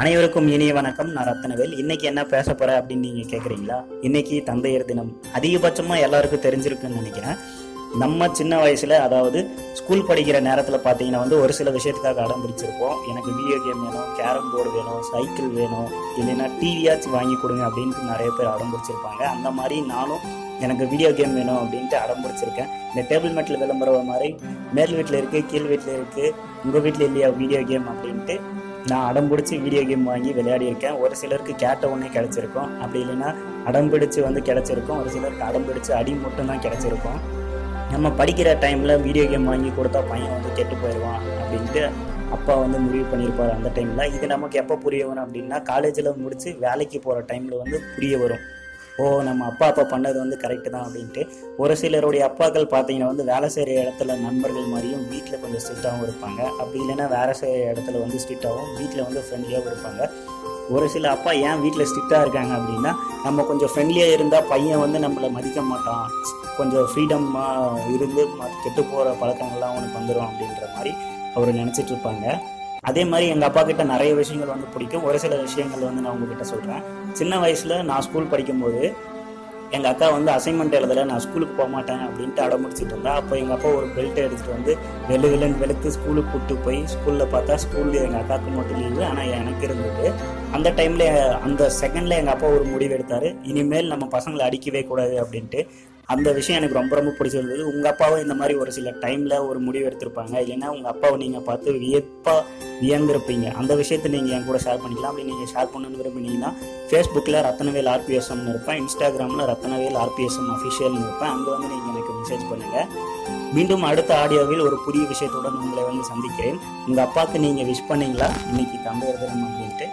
அனைவருக்கும் இனிய வணக்கம். நான் ரத்தனவேல். இன்னைக்கு என்ன பேச போறேன் அப்படின்னு நீங்க கேக்குறீங்களா? இன்னைக்கு தந்தையர் தினம். அதிகபட்சமா எல்லாருக்கும் தெரிஞ்சிருக்குன்னு நினைக்கிறேன். நம்ம சின்ன வயசுல அதாவது ஸ்கூல் படிக்கிற நேரத்துல பாத்தீங்கன்னா வந்து ஒரு சில விஷயத்துக்காக அடம் பிடிச்சிருப்போம் எனக்கு வீடியோ கேம் வேணும் கேரம் போர்டு வேணும் சைக்கிள் வேணும் இல்லைன்னா டிவியாச்சும் வாங்கி கொடுங்க அப்படின்ட்டு நிறைய பேர் அடம் பிடிச்சிருப்பாங்க அந்த மாதிரி நானும் எனக்கு வீடியோ கேம் வேணும் அப்படின்ட்டு அடம் பிடிச்சிருக்கேன் இந்த டேபிள் மேட்டில் விளம்பரம் மாதிரி மேல் வீட்டில் இருக்குது கீழ் வீட்டில் இருக்குது உங்கள் வீட்டில் இல்லையா வீடியோ கேம் அப்படின்ட்டு நான் அடம் பிடிச்சி வீடியோ கேம் வாங்கி விளையாடி இருக்கேன் ஒரு சிலருக்கு கேட்ட ஒன்றே கிடச்சிருக்கும். அப்படி இல்லைன்னா அடம் பிடிச்சி வந்து கிடச்சிருக்கும். ஒரு சிலருக்கு அடம் பிடிச்சி அடி மட்டும்தான் கிடச்சிருக்கும். நம்ம படிக்கிற டைமில் வீடியோ கேம் வாங்கி கொடுத்தா பையன் வந்து கெட்டு போயிடுவான் அப்படின்ட்டு அப்பா வந்து முடிவு பண்ணியிருப்பார் அந்த டைமில் இது நமக்கு எப்போ புரிய வரும் அப்படின்னா காலேஜில் முடித்து வேலைக்கு போகிற டைமில் வந்து புரிய வரும். ஓ நம்ம அப்பா அப்பா பண்ணது வந்து கரெக்டு தான் அப்படின்ட்டு. ஒரு சிலருடைய அப்பாக்கள் பார்த்தீங்கன்னா வந்து வேலை செய்கிற இடத்துல நண்பர்கள் மாதிரியும் வீட்டில் கொஞ்சம் ஸ்ட்ரிக்டாகவும் இருப்பாங்க. அப்படி இல்லைன்னா வேலை செய்கிற இடத்துல வந்து ஸ்ட்ரிக்டாகவும் வீட்டில் வந்து ஃப்ரெண்ட்லியாகவும் இருப்பாங்க. ஒரு சில அப்பா ஏன் வீட்டில் ஸ்ட்ரிக்டாக இருக்காங்க அப்படின்னா நம்ம கொஞ்சம் ஃப்ரெண்ட்லியாக இருந்தால் பையன் வந்து நம்மளை மதிக்க மாட்டான். கொஞ்சம் ஃப்ரீடமாக இருந்து கெட்டு போகிற பழக்கங்கள்லாம் அவனுக்கு வந்துடும் அப்படின்ற மாதிரி அவர் நினச்சிட்ருப்பாங்க அதே மாதிரி எங்கள் அப்பா கிட்ட நிறைய விஷயங்கள் வந்து பிடிக்கும். ஒரு சில விஷயங்கள் வந்து நான் உங்ககிட்ட சொல்கிறேன் சின்ன வயசில் நான் ஸ்கூல் படிக்கும்போது எங்கள் அக்கா வந்து அசைன்மெண்ட் எழுதலை நான் ஸ்கூலுக்கு போக மாட்டேன் அப்படின்ட்டு அடமுடிச்சிட்டு இருந்தா அப்போ எங்கள் அப்பா ஒரு பெல்ட் எடுத்துகிட்டு வந்து வெளு வெளுன்னு வெளுத்து ஸ்கூலுக்கு கூப்பிட்டு போய் ஸ்கூலில் பார்த்தா ஸ்கூலில் எங்கள் அக்காவுக்கு மட்டும் லீவு ஆனால் எனக்கு இருந்தது. அந்த டைமில் அந்த செகண்டில் எங்கள் அப்பா ஒரு முடிவு எடுத்தார். இனிமேல் நம்ம பசங்களை அடிக்கவே கூடாது அப்படின்ட்டு. அந்த விஷயம் எனக்கு ரொம்ப ரொம்ப பிடிச்சிருந்தது. உங்கள் அப்பாவும் இந்த மாதிரி ஒரு சில டைமில் ஒரு முடிவு எடுத்திருப்பாங்க. இல்லைன்னா உங்கள் அப்பாவை நீங்கள் பார்த்து வியப்பாக வியந்திருப்பீங்க. அந்த விஷயத்தை நீங்கள் என் கூட ஷேர் பண்ணிக்கலாம். அப்படி நீங்கள் ஷேர் பண்ணணும்னு விரும்பினீங்கன்னா ஃபேஸ்புக்கில் ரத்தனவேல் ஆர்பிஎஸ்எம்னு இருப்பேன். இன்ஸ்டாகிராமில் ரத்தனவேல் ஆர்பிஎஸ்எம் அஃபிஷியல்னு இருப்பேன். அங்கே வந்து நீங்கள் எனக்கு மெசேஜ் பண்ணுங்கள் மீண்டும் அடுத்த ஆடியோவில் ஒரு புதிய விஷயத்துடன் உங்களை வந்து சந்திக்கிறேன். உங்கள் அப்பாவுக்கு நீங்கள் விஷ் பண்ணீங்களா? இன்னைக்கு தந்தையர் தினம் அப்படின்ட்டு.